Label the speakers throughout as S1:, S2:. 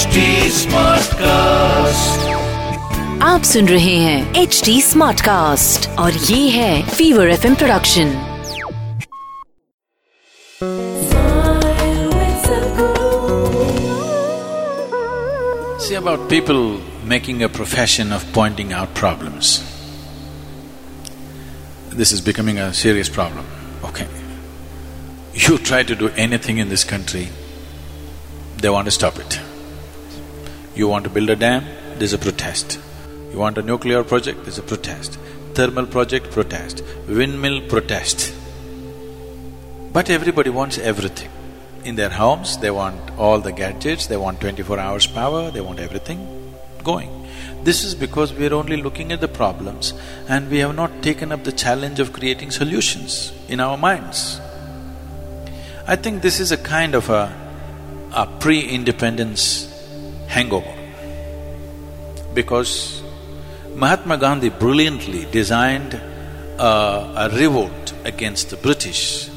S1: HD Smartcast.
S2: आप सुन रहे हैं एच डी स्मार्ट कास्ट और ये है fever F production
S3: See about people making a profession of pointing out problems. This is becoming a serious problem. Okay. You try to do anything in this country, they want to stop it. You want to build a dam, there's a protest. You want a nuclear project, there's a protest. Thermal project, protest. Windmill, protest. But everybody wants everything. In their homes, they want all the gadgets, they want twenty-four hours power, they want everything going. This is because we're only looking at the problems and we have not taken up the challenge of creating solutions in our minds. I think this is a kind of a, a pre-independence hangover. Because Mahatma Gandhi brilliantly designed a, a revolt against the British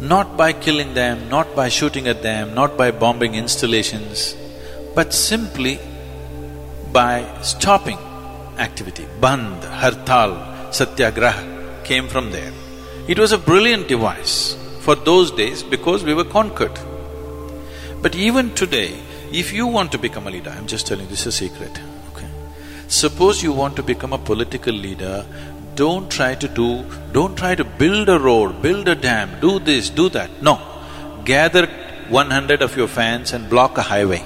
S3: not by killing them, not by shooting at them, not by bombing installations, but simply by stopping activity. Bandh, Hartal, Satyagraha came from there. It was a brilliant device for those days because we were conquered. But even today, if you want to become a leader, I'm just telling you, this is a secret, okay? Suppose you want to become a political leader, don't try to do, don't try to build a road, build a dam, do this, do that. No. Gather one hundred of your fans and block a highway.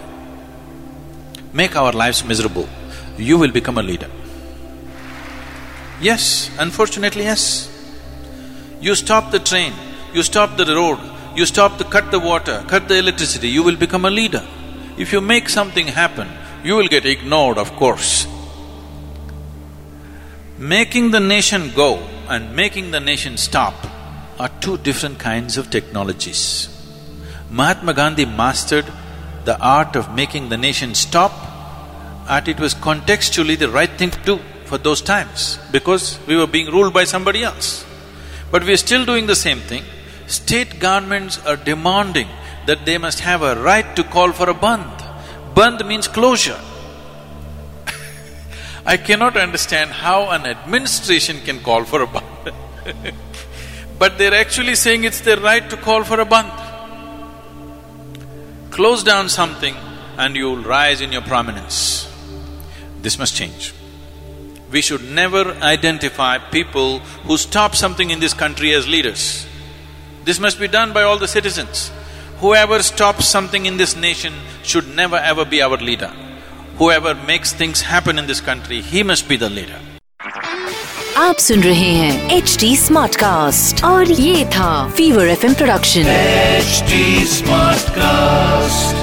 S3: Make our lives miserable. You will become a leader. Yes, unfortunately, yes. You stop the train, you stop the road, you stop the… cut the water, cut the electricity, you will become a leader. If you make something happen, you will get ignored, of course. Making the nation go and making the nation stop are two different kinds of technologies. Mahatma Gandhi mastered the art of making the nation stop and it was contextually the right thing to do for those times because we were being ruled by somebody else. But we are still doing the same thing. State governments are demanding that they must have a right to call for a bandh. Bandh means closure. I cannot understand how an administration can call for a bandh but they're actually saying it's their right to call for a bandh. Close down something and you'll rise in your prominence. This must change. We should never identify people who stop something in this country as leaders. This must be done by all the citizens. Whoever stops something in this nation should never ever be our leader. Whoever makes things happen in this country, he must be the leader.
S2: आप सुन रहे हैं H D smart cast और ये था fever F production
S1: HD Smartcast.